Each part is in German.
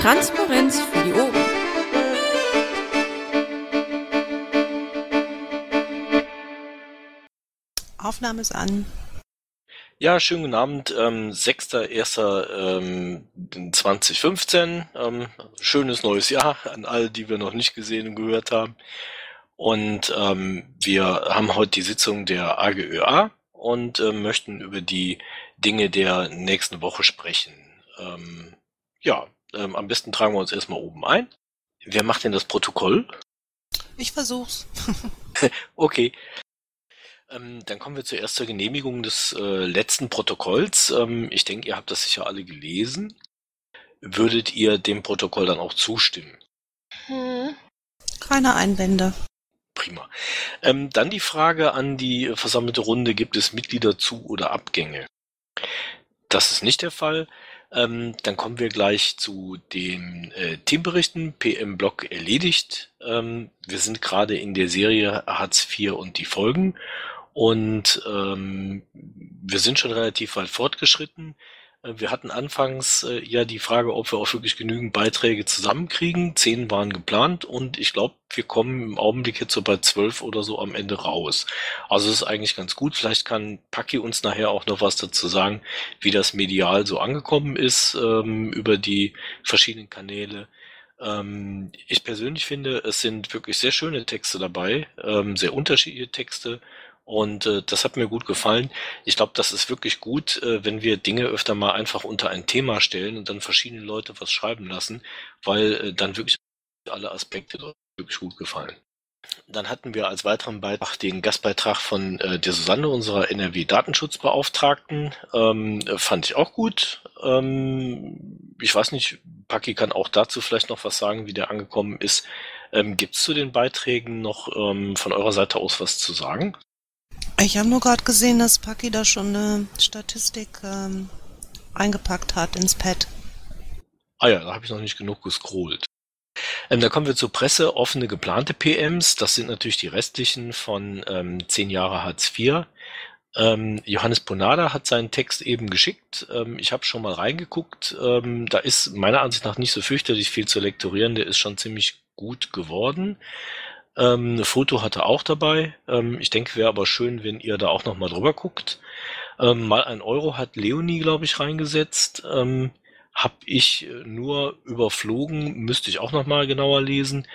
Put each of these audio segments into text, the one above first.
Transparenz für die Ohren. Aufnahme ist an. Ja, schönen guten Abend. Ähm, 6.1.2015. Ähm, schönes neues Jahr an alle, die wir noch nicht gesehen und gehört haben. Und ähm, wir haben heute die Sitzung der AGÖA und äh, möchten über die Dinge der nächsten Woche sprechen. Ähm, ja, ähm, am besten tragen wir uns erstmal oben ein. Wer macht denn das Protokoll? Ich versuch's. Okay. Ähm, dann kommen wir zuerst zur Genehmigung des äh, letzten Protokolls. Ähm, ich denke, ihr habt das sicher alle gelesen. Würdet ihr dem Protokoll dann auch zustimmen? Keine Einwände. Prima. Ähm, dann die Frage an die versammelte Runde, gibt es Mitglieder zu oder Abgänge? Das ist nicht der Fall. Ähm, dann kommen wir gleich zu den äh, Teamberichten. PM-Block erledigt. Ähm, wir sind gerade in der Serie Hartz IV und die Folgen. Und ähm, wir sind schon relativ weit fortgeschritten. Äh, Wir hatten anfangs äh, ja die Frage, ob wir auch wirklich genügend Beiträge zusammenkriegen. Zehn waren geplant und ich glaube, wir kommen im Augenblick jetzt so bei zwölf oder so am Ende raus. Also es ist eigentlich ganz gut. Vielleicht kann Paki uns nachher auch noch was dazu sagen, wie das medial so angekommen ist ähm, über die verschiedenen Kanäle. Ähm, ich persönlich finde, es sind wirklich sehr schöne Texte dabei, ähm, sehr unterschiedliche Texte. Und äh, das hat mir gut gefallen. Ich glaube, das ist wirklich gut, äh, wenn wir Dinge öfter mal einfach unter ein Thema stellen und dann verschiedene Leute was schreiben lassen, weil äh, dann wirklich alle Aspekte wirklich gut gefallen. Dann hatten wir als weiteren Beitrag den Gastbeitrag von äh, der Susanne, unserer NRW-Datenschutzbeauftragten. Ähm, äh, fand ich auch gut. Ähm, ich weiß nicht, Paki kann auch dazu vielleicht noch was sagen, wie der angekommen ist. Ähm, Gibt es zu den Beiträgen noch ähm, von eurer Seite aus was zu sagen? Ich habe nur gerade gesehen, dass Paki da schon eine Statistik ähm, eingepackt hat ins Pad. Ah ja, da habe ich noch nicht genug gescrollt. Ähm, da kommen wir zur Presse, offene geplante PMs. Das sind natürlich die restlichen von ähm, 10 Jahre Hartz IV. Ähm, Johannes Ponada hat seinen Text eben geschickt. Ähm, ich habe schon mal reingeguckt. Ähm, da ist meiner Ansicht nach nicht so fürchterlich viel zu lektorieren. Der ist schon ziemlich gut geworden. Ähm, Foto hat er auch dabei. Ähm, ich denke, wäre aber schön, wenn ihr da auch noch mal drüber guckt. Ähm, mal ein Euro hat Leonie, glaube ich, reingesetzt. Ähm, hab ich äh, nur überflogen, müsste ich auch noch mal genauer lesen.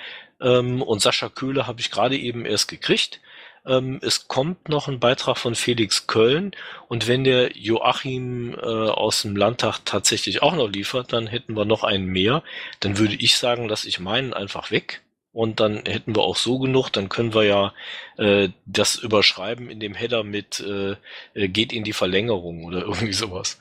Ähm, und Sascha Köhle habe ich gerade eben erst gekriegt. Ähm, es kommt noch ein Beitrag von Felix Köln und wenn der Joachim äh, aus dem Landtag tatsächlich auch noch liefert, dann hätten wir noch einen mehr. Dann würde ich sagen, lasse ich meinen einfach weg und dann hätten wir auch so genug, dann können wir ja äh, das überschreiben in dem Header mit äh, äh, geht in die Verlängerung oder irgendwie sowas.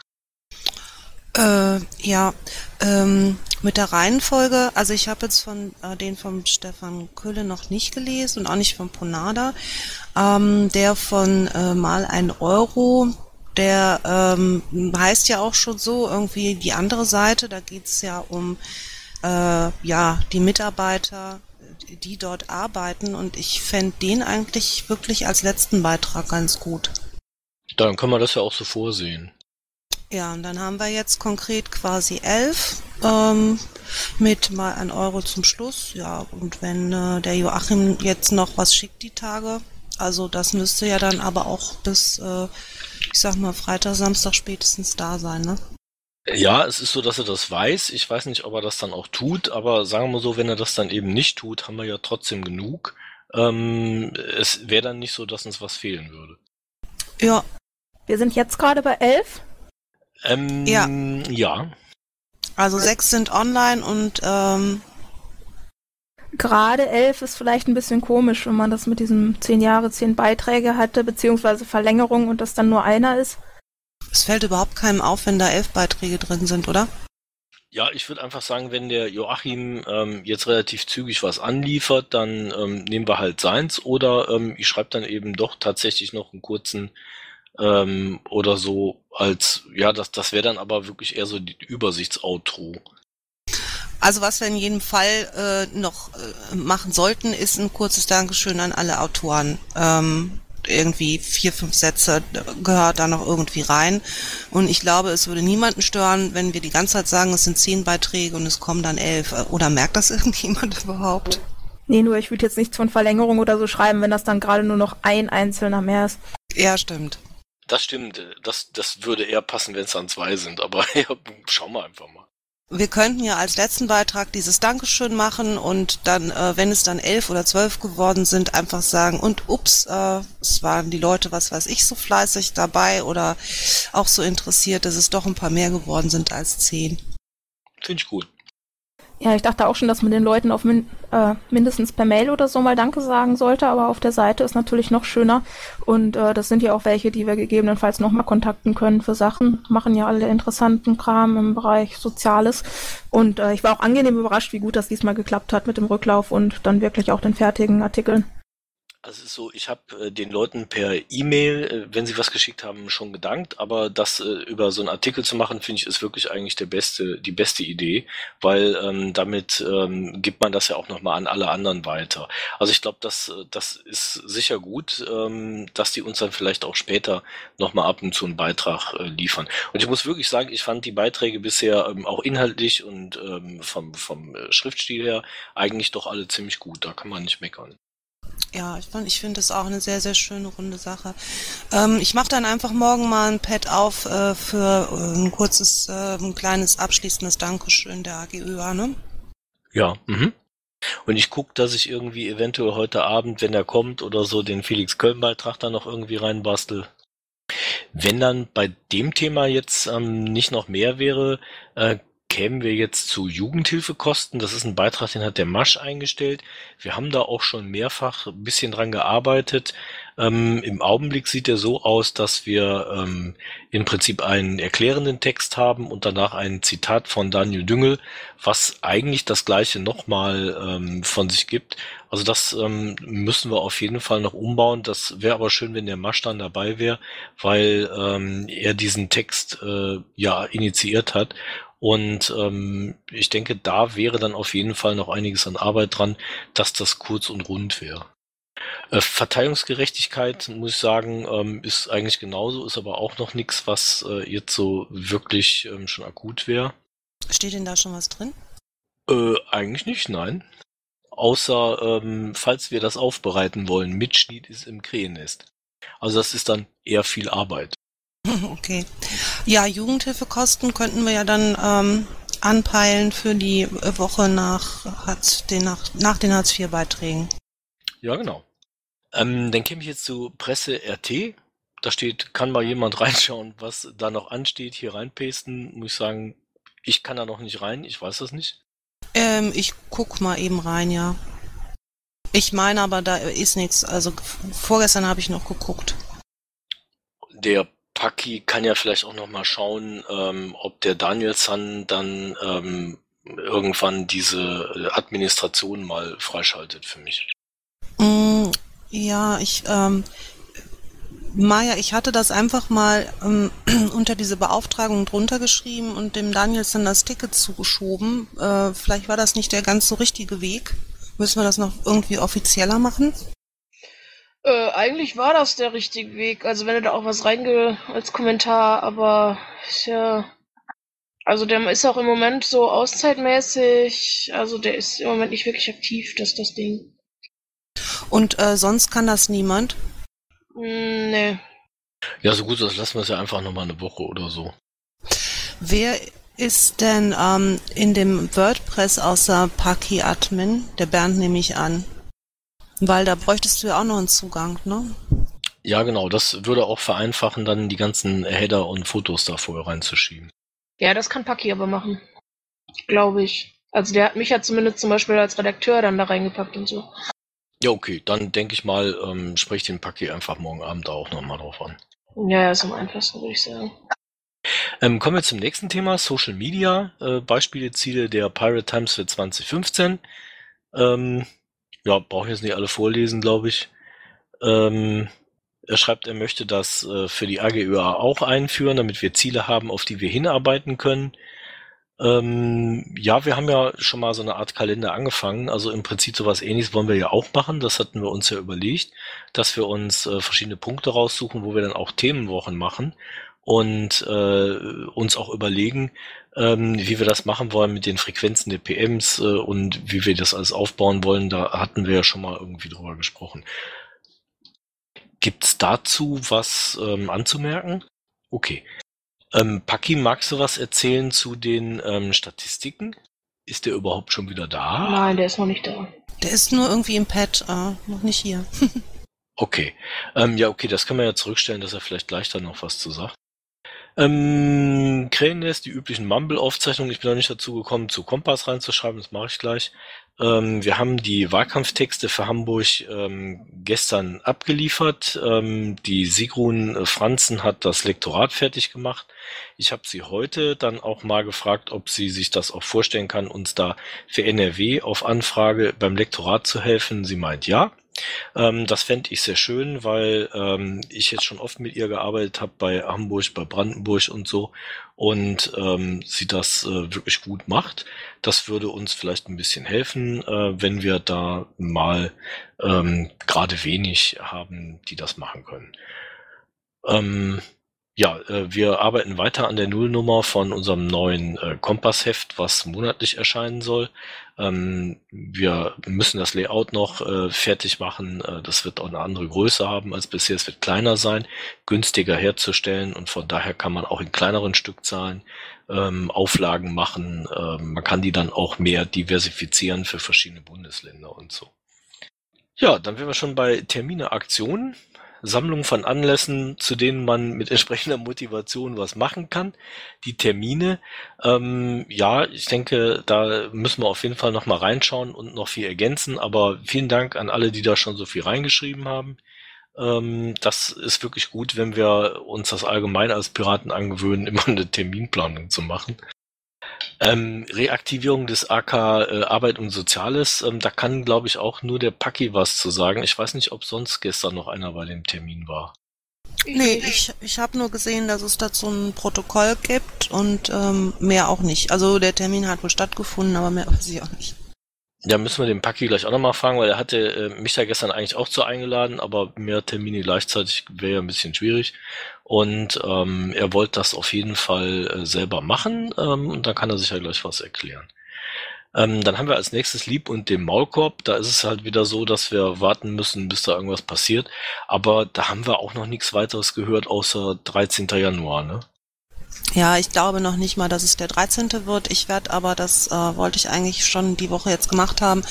Äh, ja, ähm, mit der Reihenfolge, also ich habe jetzt von äh, den vom Stefan Köhle noch nicht gelesen und auch nicht von Ponada. Ähm, der von äh, mal ein Euro, der ähm, heißt ja auch schon so, irgendwie die andere Seite, da geht's ja um äh, ja die Mitarbeiter, die dort arbeiten und ich fände den eigentlich wirklich als letzten Beitrag ganz gut. Dann kann man das ja auch so vorsehen. Ja, und dann haben wir jetzt konkret quasi elf ähm, mit mal ein Euro zum Schluss. Ja, und wenn äh, der Joachim jetzt noch was schickt die Tage, also das müsste ja dann aber auch bis, äh, ich sag mal, Freitag, Samstag spätestens da sein, ne? Ja, es ist so, dass er das weiß. Ich weiß nicht, ob er das dann auch tut, aber sagen wir mal so, wenn er das dann eben nicht tut, haben wir ja trotzdem genug. Ähm, es wäre dann nicht so, dass uns was fehlen würde. Ja, Wir sind jetzt gerade bei elf. Ähm, Ja. Ja. also sechs sind online und ähm, Gerade elf ist vielleicht ein bisschen komisch, wenn man das mit diesem zehn Jahre, zehn Beiträge hatte, beziehungsweise Verlängerung und das dann nur einer ist. Es fällt überhaupt keinem auf, wenn da elf Beiträge drin sind, oder? Ja, ich würde einfach sagen, wenn der Joachim ähm, jetzt relativ zügig was anliefert, dann ähm, nehmen wir halt seins oder ähm, ich schreibe dann eben doch tatsächlich noch einen kurzen ähm, oder so als, ja, das, das wäre dann aber wirklich eher so die Übersichtsoutro. Also was wir in jedem Fall äh, noch äh, machen sollten, ist ein kurzes Dankeschön an alle Autoren. Ähm, irgendwie vier, fünf Sätze gehört da noch irgendwie rein. Und ich glaube, es würde niemanden stören, wenn wir die ganze Zeit sagen, es sind zehn Beiträge und es kommen dann elf. Oder merkt das irgendjemand überhaupt? Nee, nur ich würde jetzt nichts von Verlängerung oder so schreiben, wenn das dann gerade nur noch ein einzelner mehr ist. Ja, stimmt. Das stimmt. Das, das würde eher passen, wenn es dann zwei sind. Aber ja, schauen wir einfach mal. Wir könnten ja als letzten Beitrag dieses Dankeschön machen und dann, äh, wenn es dann elf oder zwölf geworden sind, einfach sagen, und ups, äh, es waren die Leute, was weiß ich, so fleißig dabei oder auch so interessiert, dass es doch ein paar mehr geworden sind als zehn. Finde ich gut. Ja, ich dachte auch schon, dass man den Leuten auf min äh, mindestens per Mail oder so mal Danke sagen sollte, aber auf der Seite ist natürlich noch schöner. Und äh, das sind ja auch welche, die wir gegebenenfalls nochmal kontakten können für Sachen. Machen ja alle interessanten Kram im Bereich Soziales. Und äh, ich war auch angenehm überrascht, wie gut das diesmal geklappt hat mit dem Rücklauf und dann wirklich auch den fertigen Artikeln. Also es ist so, ich habe äh, den Leuten per E-Mail, äh, wenn sie was geschickt haben, schon gedankt, aber das äh, über so einen Artikel zu machen, finde ich, ist wirklich eigentlich der beste, die beste Idee, weil ähm, damit ähm, gibt man das ja auch nochmal an alle anderen weiter. Also ich glaube, das, äh, das ist sicher gut, ähm, dass die uns dann vielleicht auch später nochmal ab und zu einen Beitrag äh, liefern. Und ich muss wirklich sagen, ich fand die Beiträge bisher ähm, auch inhaltlich und ähm, vom, vom äh, Schriftstil her eigentlich doch alle ziemlich gut. Da kann man nicht meckern. Ja, ich, ich finde das auch eine sehr, sehr schöne runde Sache. Ähm, ich mache dann einfach morgen mal ein Pad auf äh, für äh, ein kurzes, äh, ein kleines abschließendes Dankeschön der AGÖA, ne? Ja, mhm. Und ich gucke, dass ich irgendwie eventuell heute Abend, wenn er kommt oder so, den Felix Köln-Beitrag da noch irgendwie reinbastel. Wenn dann bei dem Thema jetzt ähm, nicht noch mehr wäre, äh, kämen wir jetzt zu Jugendhilfekosten. Das ist ein Beitrag, den hat der Masch eingestellt. Wir haben da auch schon mehrfach ein bisschen dran gearbeitet. Ähm, Im Augenblick sieht er so aus, dass wir ähm, im Prinzip einen erklärenden Text haben und danach ein Zitat von Daniel Düngel, was eigentlich das gleiche nochmal ähm, von sich gibt. Also das ähm, müssen wir auf jeden Fall noch umbauen. Das wäre aber schön, wenn der Masch dann dabei wäre, weil ähm, er diesen Text äh, ja initiiert hat und ähm, ich denke, da wäre dann auf jeden Fall noch einiges an Arbeit dran, dass das kurz und rund wäre. Äh, Verteilungsgerechtigkeit, muss ich sagen, ähm, ist eigentlich genauso, ist aber auch noch nichts, was äh, jetzt so wirklich ähm, schon akut wäre. Steht denn da schon was drin? Äh, eigentlich nicht, nein. Außer, ähm, falls wir das aufbereiten wollen, Mitschnitt ist im Krähennest. Also das ist dann eher viel Arbeit. Okay. Ja, Jugendhilfekosten könnten wir ja dann ähm, anpeilen für die Woche nach, Hartz, den, nach, nach den Hartz-IV-Beiträgen. Ja, genau. Ähm, dann käme ich jetzt zu Presse RT. Da steht, kann mal jemand reinschauen, was da noch ansteht, hier reinpasten. Muss ich sagen, ich kann da noch nicht rein, ich weiß das nicht. Ähm, ich guck mal eben rein, ja. Ich meine aber, da ist nichts. Also vorgestern habe ich noch geguckt. Der Paki kann ja vielleicht auch noch mal schauen, ähm, ob der Danielson dann ähm, irgendwann diese Administration mal freischaltet für mich. Mm, ja, ich, ähm, Maja, ich hatte das einfach mal ähm, unter diese Beauftragung drunter geschrieben und dem Danielson das Ticket zugeschoben. Äh, vielleicht war das nicht der ganz so richtige Weg. Müssen wir das noch irgendwie offizieller machen? Äh, eigentlich war das der richtige Weg. Also wenn er da auch was reinge als Kommentar, aber ja. Also der ist auch im Moment so auszeitmäßig, also der ist im Moment nicht wirklich aktiv, das das Ding. Und äh, sonst kann das niemand? Mm, nee. Ja, so gut, das lassen wir es ja einfach nochmal eine Woche oder so. Wer ist denn ähm, in dem WordPress außer Paki Admin? Der Bernd nehme ich an. Weil da bräuchtest du ja auch noch einen Zugang, ne? Ja, genau. Das würde auch vereinfachen, dann die ganzen Header und Fotos da vorher reinzuschieben. Ja, das kann Paki aber machen. Glaube ich. Also der hat mich ja zumindest zum Beispiel als Redakteur dann da reingepackt und so. Ja, okay. Dann denke ich mal, ähm, spreche den Paki einfach morgen Abend da auch nochmal drauf an. Ja, ist am einfachsten, würde ich sagen. Ähm, kommen wir zum nächsten Thema, Social Media, äh, Beispiele, Ziele der Pirate Times für 2015. Ähm, ja, brauche ich jetzt nicht alle vorlesen, glaube ich. Ähm, er schreibt, er möchte das äh, für die AGÖA auch einführen, damit wir Ziele haben, auf die wir hinarbeiten können. Ähm, ja, wir haben ja schon mal so eine Art Kalender angefangen. Also im Prinzip sowas ähnliches wollen wir ja auch machen. Das hatten wir uns ja überlegt, dass wir uns äh, verschiedene Punkte raussuchen, wo wir dann auch Themenwochen machen und äh, uns auch überlegen, ähm, wie wir das machen wollen mit den Frequenzen der PMs äh, und wie wir das alles aufbauen wollen. Da hatten wir ja schon mal irgendwie drüber gesprochen. Gibt's dazu was ähm, anzumerken? Okay. Ähm, Paki, magst du was erzählen zu den ähm, Statistiken? Ist der überhaupt schon wieder da? Nein, der ist noch nicht da. Der ist nur irgendwie im Pad, äh, noch nicht hier. okay. Ähm, ja, okay, das können wir ja zurückstellen, dass er vielleicht gleich dann noch was zu sagt. Ähm, Krähennest, die üblichen Mumble-Aufzeichnungen. Ich bin noch nicht dazu gekommen, zu Kompass reinzuschreiben, das mache ich gleich. Ähm, wir haben die Wahlkampftexte für Hamburg ähm, gestern abgeliefert. Ähm, die Sigrun Franzen hat das Lektorat fertig gemacht. Ich habe sie heute dann auch mal gefragt, ob sie sich das auch vorstellen kann, uns da für NRW auf Anfrage beim Lektorat zu helfen. Sie meint ja. Ähm, das fände ich sehr schön, weil ähm, ich jetzt schon oft mit ihr gearbeitet habe bei Hamburg, bei Brandenburg und so und ähm, sie das äh, wirklich gut macht. Das würde uns vielleicht ein bisschen helfen, äh, wenn wir da mal ähm, gerade wenig haben, die das machen können. Ähm, ja, äh, wir arbeiten weiter an der Nullnummer von unserem neuen äh, Kompassheft, was monatlich erscheinen soll. Ähm, wir müssen das Layout noch äh, fertig machen. Äh, das wird auch eine andere Größe haben als bisher. Es wird kleiner sein, günstiger herzustellen und von daher kann man auch in kleineren Stückzahlen ähm, Auflagen machen. Ähm, man kann die dann auch mehr diversifizieren für verschiedene Bundesländer und so. Ja, dann wären wir schon bei Termine, Aktionen. Sammlung von Anlässen, zu denen man mit entsprechender Motivation was machen kann. Die Termine, ähm, ja, ich denke, da müssen wir auf jeden Fall noch mal reinschauen und noch viel ergänzen. Aber vielen Dank an alle, die da schon so viel reingeschrieben haben. Ähm, das ist wirklich gut, wenn wir uns das allgemein als Piraten angewöhnen, immer eine Terminplanung zu machen. Ähm, Reaktivierung des AK äh, Arbeit und Soziales, ähm, da kann, glaube ich, auch nur der Paki was zu sagen. Ich weiß nicht, ob sonst gestern noch einer bei dem Termin war. Nee, ich, ich habe nur gesehen, dass es dazu ein Protokoll gibt und ähm, mehr auch nicht. Also der Termin hat wohl stattgefunden, aber mehr weiß ich auch nicht. Ja, müssen wir den Paki gleich auch nochmal fragen, weil er hatte äh, mich da gestern eigentlich auch zu eingeladen, aber mehr Termine gleichzeitig wäre ja ein bisschen schwierig. Und ähm, er wollte das auf jeden Fall äh, selber machen ähm, und dann kann er sich ja gleich was erklären. Ähm, dann haben wir als nächstes Lieb und den Maulkorb. Da ist es halt wieder so, dass wir warten müssen, bis da irgendwas passiert. Aber da haben wir auch noch nichts weiteres gehört, außer 13. Januar, ne? Ja, ich glaube noch nicht mal, dass es der 13. wird. Ich werde aber, das äh, wollte ich eigentlich schon die Woche jetzt gemacht haben,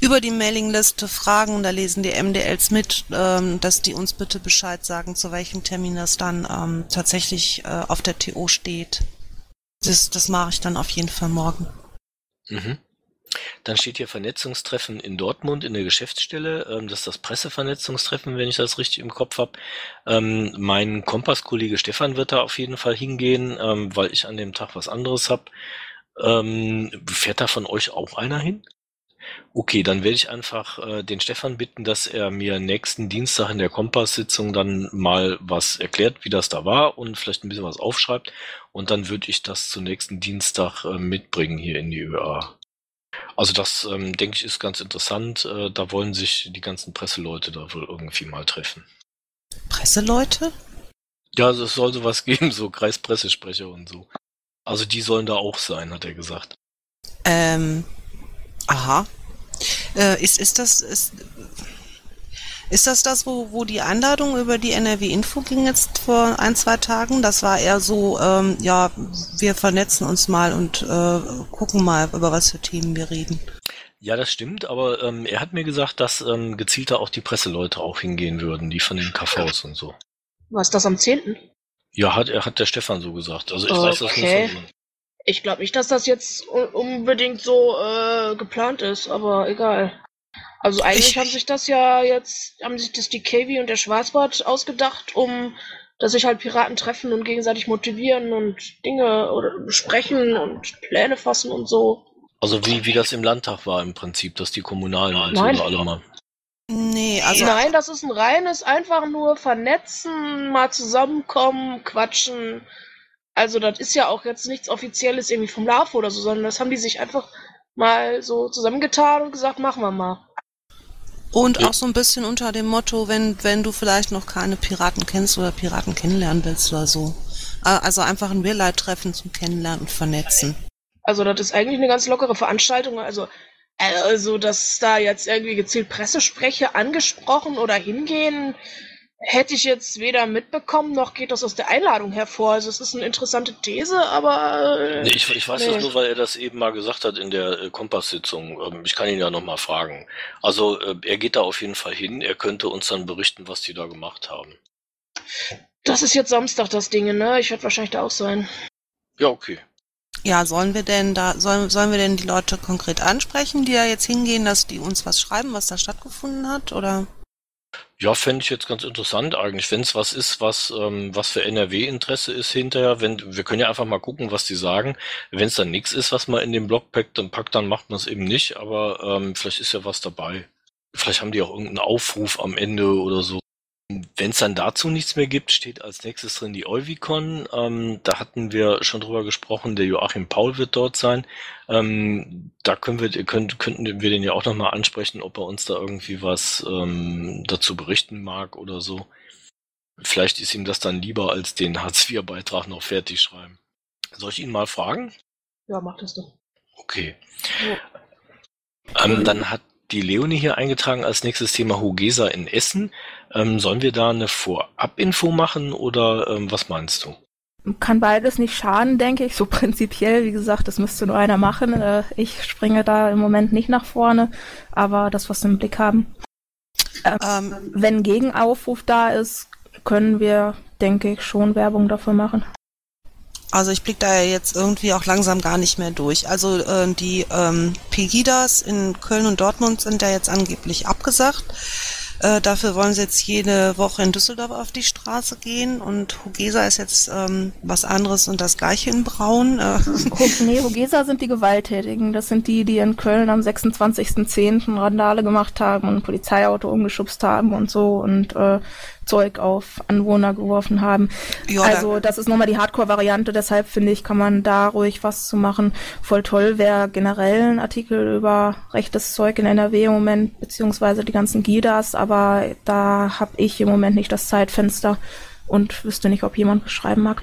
über die Mailingliste fragen. Da lesen die MDLs mit, ähm, dass die uns bitte Bescheid sagen, zu welchem Termin das dann ähm, tatsächlich äh, auf der TO steht. Das, das mache ich dann auf jeden Fall morgen. Mhm. Dann steht hier Vernetzungstreffen in Dortmund in der Geschäftsstelle. Ähm, das ist das Pressevernetzungstreffen, wenn ich das richtig im Kopf habe. Ähm, mein Kompasskollege Stefan wird da auf jeden Fall hingehen, ähm, weil ich an dem Tag was anderes habe. Fährt da von euch auch einer hin? Okay, dann werde ich einfach äh, den Stefan bitten, dass er mir nächsten Dienstag in der Kompass-Sitzung dann mal was erklärt, wie das da war und vielleicht ein bisschen was aufschreibt. Und dann würde ich das zum nächsten Dienstag äh, mitbringen hier in die ÖA. Also das, ähm, denke ich, ist ganz interessant. Äh, da wollen sich die ganzen Presseleute da wohl irgendwie mal treffen. Presseleute? Ja, also es soll sowas geben, so Kreispressesprecher und so. Also die sollen da auch sein, hat er gesagt. Ähm, aha. Äh, ist, ist das, ist, ist das das, wo, wo die Einladung über die NRW-Info ging jetzt vor ein, zwei Tagen? Das war eher so, ähm, ja, wir vernetzen uns mal und äh, gucken mal, über was für Themen wir reden. Ja, das stimmt, aber ähm, er hat mir gesagt, dass ähm, gezielter auch die Presseleute auch hingehen würden, die von den KVs und so. Was, das am 10.? Ja, hat er hat der Stefan so gesagt. Also ich Okay. weiß das von ihm. Ich glaube nicht, dass das jetzt un- unbedingt so äh, geplant ist, aber egal. Also eigentlich Ich- haben sich das ja jetzt, haben sich das die Kavi und der Schwarzbart ausgedacht, um dass sich halt Piraten treffen und gegenseitig motivieren und Dinge oder besprechen und Pläne fassen und so. Also wie, wie das im Landtag war im Prinzip, dass die Kommunalen und Nein. alle mal. Nee, also Nein, das ist ein reines, einfach nur vernetzen, mal zusammenkommen, quatschen. Also das ist ja auch jetzt nichts Offizielles irgendwie vom LAFO oder so, sondern das haben die sich einfach mal so zusammengetan und gesagt, machen wir mal. Und auch so ein bisschen unter dem Motto, wenn, wenn du vielleicht noch keine Piraten kennst oder Piraten kennenlernen willst oder so. Äh, Also einfach ein Real-Life-Treffen zum Kennenlernen und Vernetzen. Also das ist eigentlich eine ganz lockere Veranstaltung. Also, also dass da jetzt irgendwie gezielt Pressesprecher angesprochen oder hingehen, hätte ich jetzt weder mitbekommen, noch geht das aus der Einladung hervor. Also es ist eine interessante These, aber... äh, Nee, ich, ich weiß nee. das nur, weil er das eben mal gesagt hat in der äh, Kompass-Sitzung. Ähm, ich kann ihn ja nochmal fragen. Also äh, er geht da auf jeden Fall hin. Er könnte uns dann berichten, was die da gemacht haben. Das ist jetzt Samstag das Ding, ne? Ich werde wahrscheinlich da auch sein. Ja, okay. Ja, sollen wir denn da, sollen, sollen wir denn die Leute konkret ansprechen, die da jetzt hingehen, dass die uns was schreiben, was da stattgefunden hat? Oder? Ja, fände ich jetzt ganz interessant eigentlich, wenn es was ist, was, ähm, was für NRW-Interesse ist hinterher. Wenn, wir können ja einfach mal gucken, was die sagen. Wenn es dann nichts ist, was man in den Blog packt, dann packt, dann macht man es eben nicht. Aber ähm, vielleicht ist ja was dabei. Vielleicht haben die auch irgendeinen Aufruf am Ende oder so. Wenn es dann dazu nichts mehr gibt, steht als nächstes drin die Euvicon. Ähm, da hatten wir schon drüber gesprochen. Der Joachim Paul wird dort sein. Ähm, da können wir, könnt, könnten wir den ja auch nochmal ansprechen, ob er uns da irgendwie was ähm, dazu berichten mag oder so. Vielleicht ist ihm das dann lieber, als den Hartz-IV-Beitrag noch fertig schreiben. Soll ich ihn mal fragen? Ja, mach das doch. Okay. Ähm, dann hat die Leonie hier eingetragen als nächstes Thema Hogesa in Essen. Ähm, sollen wir da eine Vorab-Info machen oder ähm, was meinst du? Kann beides nicht schaden, denke ich. So prinzipiell, wie gesagt, das müsste nur einer machen. Äh, ich springe da im Moment nicht nach vorne, aber das, was wir im Blick haben. Ähm, Wenn Gegenaufruf da ist, können wir, denke ich, schon Werbung dafür machen. Also ich blick da ja jetzt irgendwie auch langsam gar nicht mehr durch. Also äh, die ähm, Pegidas in Köln und Dortmund sind ja jetzt angeblich abgesagt. Äh, dafür wollen sie jetzt jede Woche in Düsseldorf auf die Straße gehen und Hugesa ist jetzt ähm, was anderes und das gleiche in Braun. Äh, Nee, Hogesa sind die Gewalttätigen. Das sind die, die in Köln am 26.10. Randale gemacht haben und ein Polizeiauto umgeschubst haben und so und äh, Zeug auf Anwohner geworfen haben. Ja, also das ist nochmal die Hardcore-Variante, deshalb finde ich, kann man da ruhig was zu machen. Voll toll wäre generell ein Artikel über rechtes Zeug in NRW im Moment, beziehungsweise die ganzen GIDAs, aber da habe ich im Moment nicht das Zeitfenster und wüsste nicht, ob jemand schreiben mag.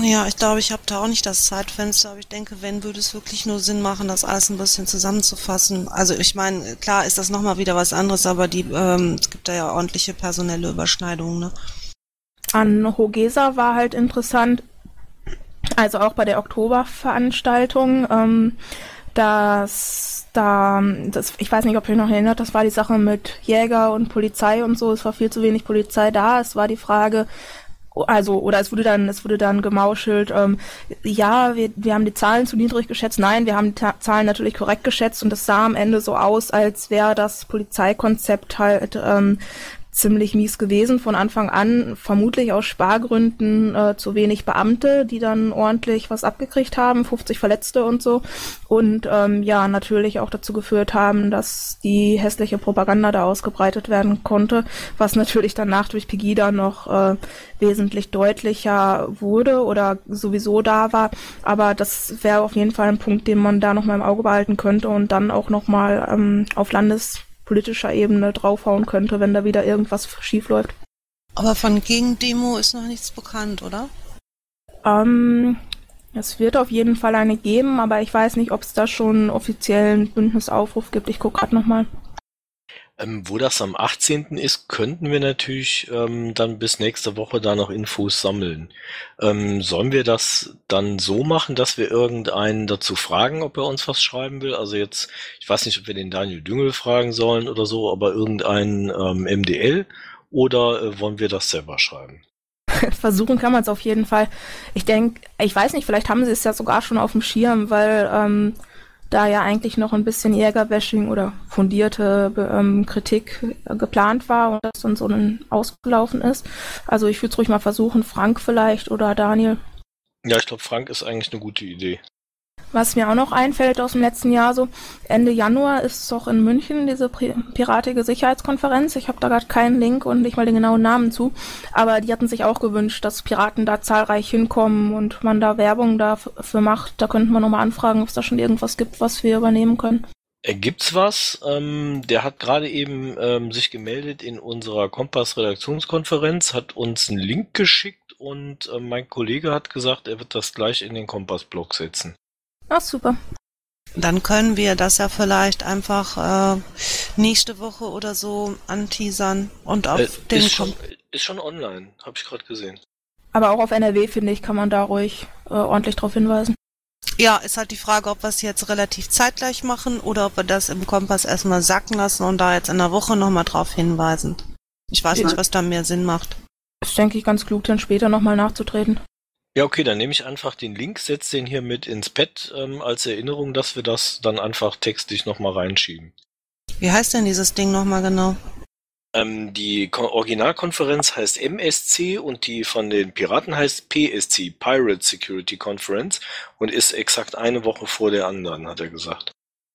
Ja, ich glaube, ich habe da auch nicht das Zeitfenster, aber ich denke, wenn, würde es wirklich nur Sinn machen, das alles ein bisschen zusammenzufassen. Also ich meine, klar ist das nochmal wieder was anderes, aber die, ähm, es gibt da ja ordentliche personelle Überschneidungen, ne? An Hogesa war halt interessant, also auch bei der Oktoberveranstaltung, ähm, dass da, das, ich weiß nicht, ob ihr noch erinnert, das war die Sache mit Jäger und Polizei und so, es war viel zu wenig Polizei da, es war die Frage, also, oder es wurde dann, es wurde dann gemauschelt, ähm, ja, wir, wir haben die Zahlen zu niedrig geschätzt. Nein, wir haben die Zahlen natürlich korrekt geschätzt und es sah am Ende so aus, als wäre das Polizeikonzept halt ähm, ziemlich mies gewesen von Anfang an, vermutlich aus Spargründen äh, zu wenig Beamte, die dann ordentlich was abgekriegt haben, 50 Verletzte und so. Und ähm, ja, natürlich auch dazu geführt haben, dass die hässliche Propaganda da ausgebreitet werden konnte, was natürlich danach durch Pegida noch äh, wesentlich deutlicher wurde oder sowieso da war. Aber das wäre auf jeden Fall ein Punkt, den man da nochmal im Auge behalten könnte und dann auch nochmal ähm, auf landespolitischer Ebene draufhauen könnte, wenn da wieder irgendwas schief läuft. Aber von Gegendemo ist noch nichts bekannt, oder? Ähm, es wird auf jeden Fall eine geben, aber ich weiß nicht, ob es da schon einen offiziellen Bündnisaufruf gibt. Ich gucke gerade nochmal. Ähm, wo das am 18. ist, könnten wir natürlich ähm, dann bis nächste Woche da noch Infos sammeln. Ähm, sollen wir das dann so machen, dass wir irgendeinen dazu fragen, ob er uns was schreiben will? Also jetzt, ich weiß nicht, ob wir den Daniel Düngel fragen sollen oder so, aber irgendeinen ähm, MDL oder äh, wollen wir das selber schreiben? Versuchen kann man es auf jeden Fall. Ich denke, ich weiß nicht, vielleicht haben sie es ja sogar schon auf dem Schirm, weil ähm, da ja eigentlich noch ein bisschen Jägerbashing oder fundierte ähm, Kritik äh, geplant war und das dann so dann ausgelaufen ist. Also ich würde es ruhig mal versuchen, Frank vielleicht oder Daniel. Ja, ich glaube, Frank ist eigentlich eine gute Idee. Was mir auch noch einfällt aus dem letzten Jahr, so Ende Januar ist doch in München diese piratige Sicherheitskonferenz. Ich habe da gerade keinen Link und nicht mal den genauen Namen zu, aber die hatten sich auch gewünscht, dass Piraten da zahlreich hinkommen und man da Werbung dafür macht. Da könnten wir nochmal anfragen, ob es da schon irgendwas gibt, was wir übernehmen können. Äh, gibt's was? Ähm, der hat gerade eben ähm, sich gemeldet in unserer Kompass-Redaktionskonferenz, hat uns einen Link geschickt und äh, mein Kollege hat gesagt, er wird das gleich in den Kompass-Blog setzen. Ach, super. Dann können wir das ja vielleicht einfach äh, nächste Woche oder so anteasern und auf Äh, den ist, schon, ist schon online, habe ich gerade gesehen. Aber auch auf NRW, finde ich, kann man da ruhig äh, ordentlich drauf hinweisen. Ja, ist halt die Frage, ob wir es jetzt relativ zeitgleich machen oder ob wir das im Kompass erstmal sacken lassen und da jetzt in der Woche nochmal drauf hinweisen. Ich weiß Ja. nicht, was da mehr Sinn macht. Ist, denke ich, ganz klug, dann später nochmal nachzutreten. Ja, okay, dann nehme ich einfach den Link, setze den hier mit ins Pad ähm, als Erinnerung, dass wir das dann einfach textlich nochmal reinschieben. Wie heißt denn dieses Ding nochmal genau? Ähm, die Ko Originalkonferenz heißt MSC und die von den Piraten heißt PSC, Pirate Security Conference, und ist exakt eine Woche vor der anderen, hat er gesagt.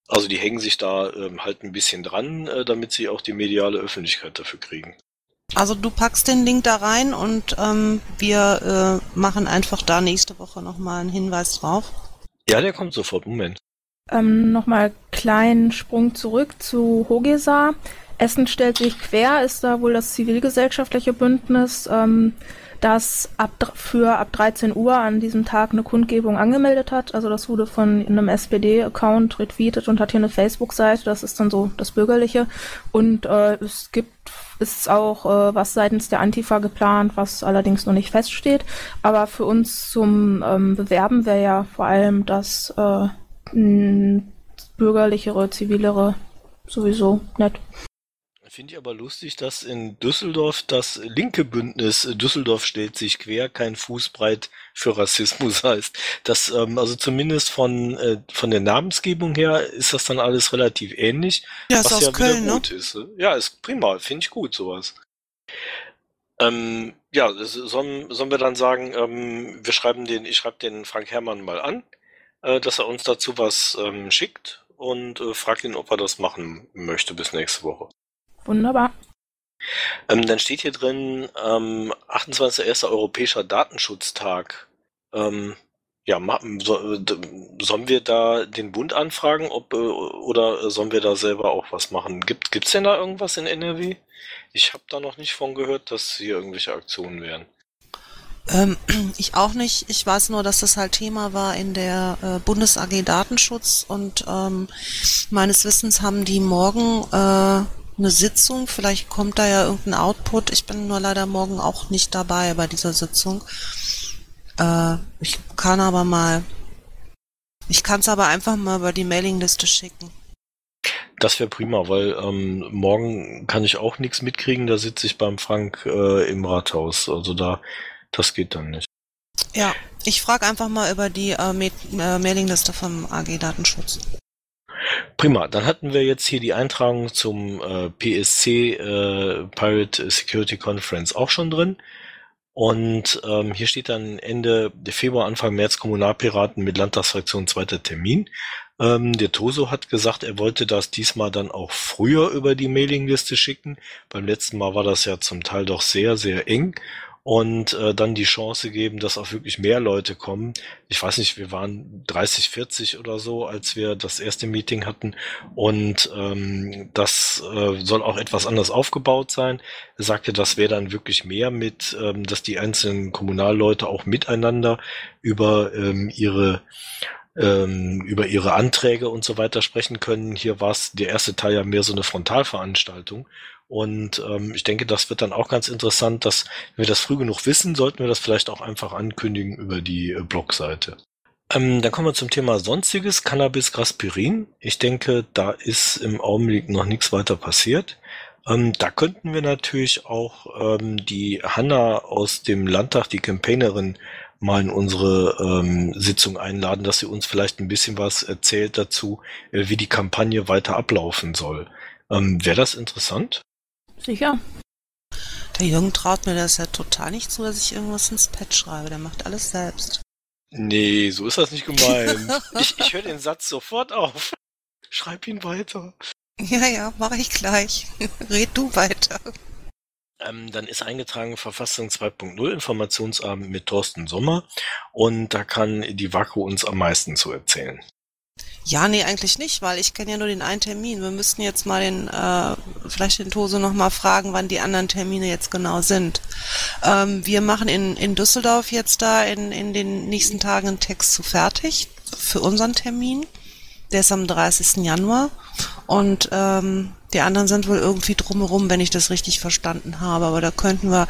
Also die hängen sich da ähm, halt ein bisschen dran, äh, damit sie auch die mediale Öffentlichkeit dafür kriegen. Also du packst den Link da rein und ähm, wir äh, machen einfach da nächste Woche nochmal einen Hinweis drauf. Ja, der kommt sofort. Moment. Ähm, Nochmal kleinen Sprung zurück zu Hogesa. Essen stellt sich quer, ist da wohl das zivilgesellschaftliche Bündnis, ähm, das ab, für ab 13 Uhr an diesem Tag eine Kundgebung angemeldet hat. Also das wurde von einem SPD-Account retweetet und hat hier eine Facebook-Seite. Das ist dann so das Bürgerliche. Und äh, es gibt ist auch äh, was seitens der Antifa geplant, was allerdings noch nicht feststeht. Aber für uns zum ähm, Bewerben wäre ja vor allem das äh, bürgerlichere, zivilere sowieso nett. Finde ich aber lustig, dass in Düsseldorf das linke Bündnis äh, Düsseldorf stellt sich quer, kein Fußbreit für Rassismus heißt. Das, ähm, also zumindest von, äh, von der Namensgebung her ist das dann alles relativ ähnlich. Ja, ist was ja Köln, wieder ne? gut ist. äh. Ja, ist prima, finde ich gut, sowas. Ähm, ja, sollen, sollen wir dann sagen, ähm, wir schreiben den, ich schreibe den Frank Herrmann mal an, äh, dass er uns dazu was ähm, schickt und äh, frag ihn, ob er das machen möchte bis nächste Woche. Wunderbar. Ähm, dann steht hier drin, ähm, 28.01. Europäischer Datenschutztag. Ähm, ja, ma- so, sollen wir da den Bund anfragen, ob äh, oder sollen wir da selber auch was machen? Gibt gibt's denn da irgendwas in NRW? Ich habe da noch nicht von gehört, dass hier irgendwelche Aktionen wären. Ähm, ich auch nicht. Ich weiß nur, dass das halt Thema war in der äh, Bundes AG Datenschutz und ähm, meines Wissens haben die morgen äh, eine Sitzung. Vielleicht kommt da ja irgendein Output. Ich bin nur leider morgen auch nicht dabei bei dieser Sitzung. Äh, ich kann aber mal, ich kann es aber einfach mal über die Mailingliste schicken. Das wäre prima, weil ähm, morgen kann ich auch nichts mitkriegen. Da sitze ich beim Frank äh, im Rathaus. Also da, das geht dann nicht. Ja, ich frage einfach mal über die äh, äh, Mailingliste vom AG Datenschutz. Prima, dann hatten wir jetzt hier die Eintragung zum äh, PSC äh, Pirate Security Conference auch schon drin. Und ähm, hier steht dann Ende Februar, Anfang März Kommunalpiraten mit Landtagsfraktion zweiter Termin. Ähm, der Toso hat gesagt, er wollte das diesmal dann auch früher über die Mailingliste schicken. Beim letzten Mal war das ja zum Teil doch sehr, sehr eng. Und äh, dann die Chance geben, dass auch wirklich mehr Leute kommen. Ich weiß nicht, wir waren 30, 40 oder so, als wir das erste Meeting hatten. Und ähm, das äh, soll auch etwas anders aufgebaut sein. Er sagte, das wäre dann wirklich mehr mit, ähm, dass die einzelnen Kommunalleute auch miteinander über ähm, ihre ähm, über ihre Anträge und so weiter sprechen können. Hier war es der erste Teil ja mehr so eine Frontalveranstaltung. Und ähm, ich denke, das wird dann auch ganz interessant, dass wenn wir das früh genug wissen, sollten wir das vielleicht auch einfach ankündigen über die äh, Blogseite. Ähm, dann kommen wir zum Thema Sonstiges, Cannabis, Graspirin. Ich denke, da ist im Augenblick noch nichts weiter passiert. Ähm, da könnten wir natürlich auch ähm, die Hanna aus dem Landtag, die Campaignerin, mal in unsere ähm, Sitzung einladen, dass sie uns vielleicht ein bisschen was erzählt dazu, äh, wie die Kampagne weiter ablaufen soll. Ähm, Wäre das interessant? Sicher. Der Jürgen traut mir das ja total nicht zu, dass ich irgendwas ins Pad schreibe. Der macht alles selbst. Nee, so ist das nicht gemeint. ich ich höre den Satz sofort auf. Schreib ihn weiter. Ja, ja, mache ich gleich. Red du weiter. Ähm, dann ist eingetragen Verfassung 2.0 Informationsabend mit Thorsten Sommer und da kann die Wacko uns am meisten zu erzählen. Ja, nee, eigentlich nicht, weil ich kenne ja nur den einen Termin. Wir müssten jetzt mal den, äh, vielleicht den Tose noch mal fragen, wann die anderen Termine jetzt genau sind. Ähm, wir machen in, in Düsseldorf jetzt da in, in den nächsten Tagen einen Text zu fertig für unseren Termin. Der ist am 30. Januar und ähm, die anderen sind wohl irgendwie drumherum, wenn ich das richtig verstanden habe. Aber da könnten wir,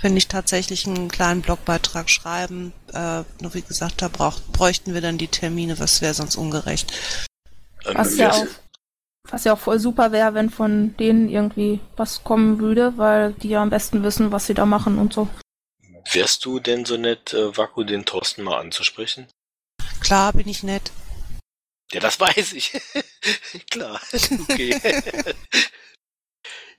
wenn ich tatsächlich einen kleinen Blogbeitrag schreiben, äh, nur wie gesagt, da braucht, bräuchten wir dann die Termine, was wäre sonst ungerecht. Ähm, Was ja auch, was ja auch voll super wäre, wenn von denen irgendwie was kommen würde, weil die ja am besten wissen, was sie da machen und so. Wärst du denn so nett, äh, Wacko den Thorsten mal anzusprechen? Klar, bin ich nett. Ja, das weiß ich. Klar. Okay.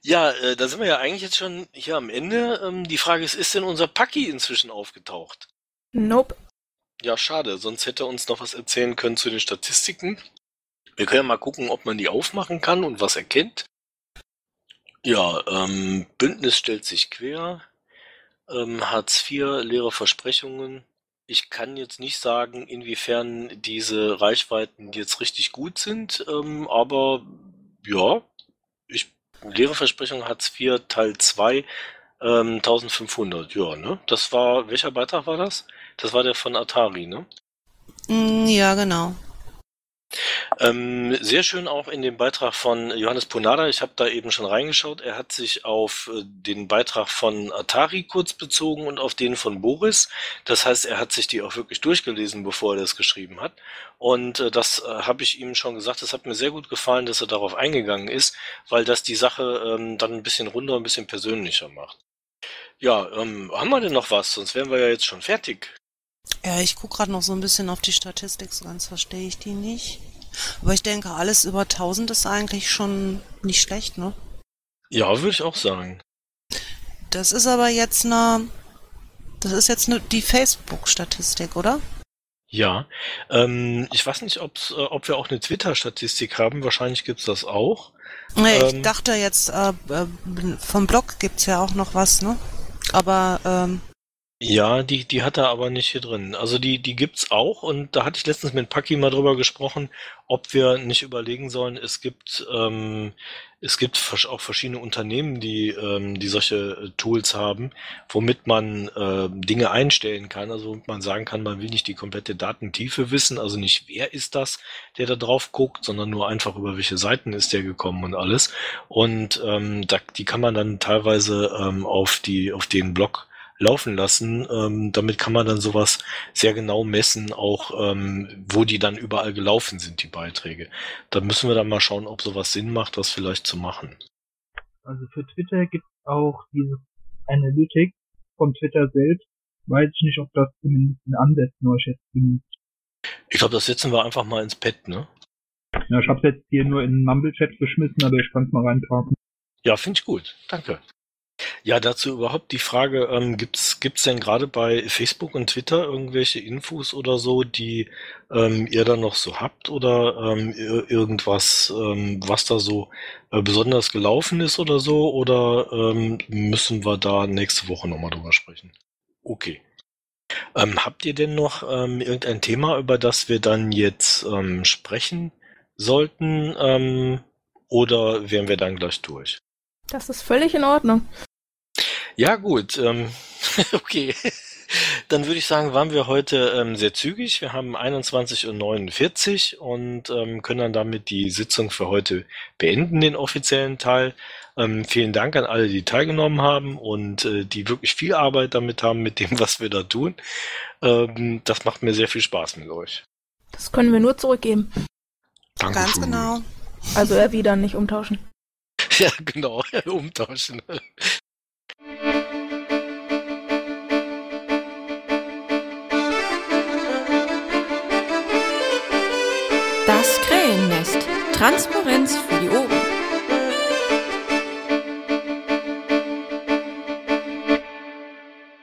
ja, äh, da sind wir ja eigentlich jetzt schon hier am Ende. Ähm, die Frage ist, ist denn unser Paki inzwischen aufgetaucht? Nope. Ja, schade, sonst hätte er uns noch was erzählen können zu den Statistiken. Wir können ja mal gucken, ob man die aufmachen kann und was erkennt. Ja, ähm, Bündnis stellt sich quer. Ähm, Hartz IV, leere Versprechungen. Ich kann jetzt nicht sagen, inwiefern diese Reichweiten jetzt richtig gut sind, ähm, aber ja, ich, leere Versprechungen Hartz IV Teil 2, ähm, 1500, ja, ne? Das war, welcher Beitrag war das? Das war der von Atari, ne? Mm, ja, genau. Ähm, sehr schön auch in dem Beitrag von Johannes Ponada. Ich habe da eben schon reingeschaut. Er hat sich auf äh, den Beitrag von Atari kurz bezogen und auf den von Boris. Das heißt, er hat sich die auch wirklich durchgelesen, bevor er das geschrieben hat. Und äh, das äh, habe ich ihm schon gesagt. Das hat mir sehr gut gefallen, dass er darauf eingegangen ist, weil das die Sache ähm, dann ein bisschen runder, ein bisschen persönlicher macht. Ja, ähm, haben wir denn noch was? Sonst wären wir ja jetzt schon fertig. Ja, ich gucke gerade noch so ein bisschen auf die Statistik, so ganz verstehe ich die nicht. Aber ich denke, alles über 1000 ist eigentlich schon nicht schlecht, ne? Ja, würde ich auch sagen. Das ist aber jetzt eine, das ist jetzt eine, die Facebook-Statistik, oder? Ja, ähm, ich weiß nicht, ob's, äh, ob wir auch eine Twitter-Statistik haben. Wahrscheinlich gibt's das auch. Nee, Ähm. ich dachte jetzt, äh, äh, vom Blog gibt's ja auch noch was, ne? Aber, ähm, Ja, die, die hat er aber nicht hier drin. Also die, die gibt's auch und da hatte ich letztens mit Paki mal drüber gesprochen, ob wir nicht überlegen sollen, es gibt, ähm, es gibt auch verschiedene Unternehmen, die, ähm, die solche äh, Tools haben, womit man äh, Dinge einstellen kann, also womit man sagen kann, man will nicht die komplette Datentiefe wissen, also nicht wer ist das, der da drauf guckt, sondern nur einfach über welche Seiten ist der gekommen und alles. Und ähm, da, die kann man dann teilweise ähm, auf die, auf den Blog laufen lassen. Ähm, damit kann man dann sowas sehr genau messen, auch ähm, wo die dann überall gelaufen sind, die Beiträge. Da müssen wir dann mal schauen, ob sowas Sinn macht, das vielleicht zu machen. Also für Twitter gibt es auch dieses Analytics von Twitter selbst. Weiß ich nicht, ob das zumindest in Ansätzen euch jetzt genügt. Ich glaube, das setzen wir einfach mal ins Pad, ne? Ja, ich habe jetzt hier nur in den Mumble-Chat geschmissen, aber ich kann es mal reinpacken. Ja, finde ich gut. Danke. Ja, dazu überhaupt die Frage, ähm, gibt's gibt's denn gerade bei Facebook und Twitter irgendwelche Infos oder so, die ähm, ihr da noch so habt oder ähm, ir irgendwas, ähm, was da so äh, besonders gelaufen ist oder so oder ähm, müssen wir da nächste Woche nochmal drüber sprechen? Okay. Ähm, habt ihr denn noch ähm, irgendein Thema, über das wir dann jetzt ähm, sprechen sollten ähm, oder wären wir dann gleich durch? Das ist völlig in Ordnung. Ja, gut. Ähm, okay. Dann würde ich sagen, waren wir heute ähm, sehr zügig. Wir haben 21.49 Uhr und ähm, können dann damit die Sitzung für heute beenden, den offiziellen Teil. Ähm, vielen Dank an alle, die teilgenommen haben und äh, die wirklich viel Arbeit damit haben, mit dem, was wir da tun. Ähm, das macht mir sehr viel Spaß mit euch. Das können wir nur zurückgeben. Dankeschön. ganz genau. Also erwidern, nicht umtauschen. Ja, genau. Umtauschen. Transparenz für die Ohren.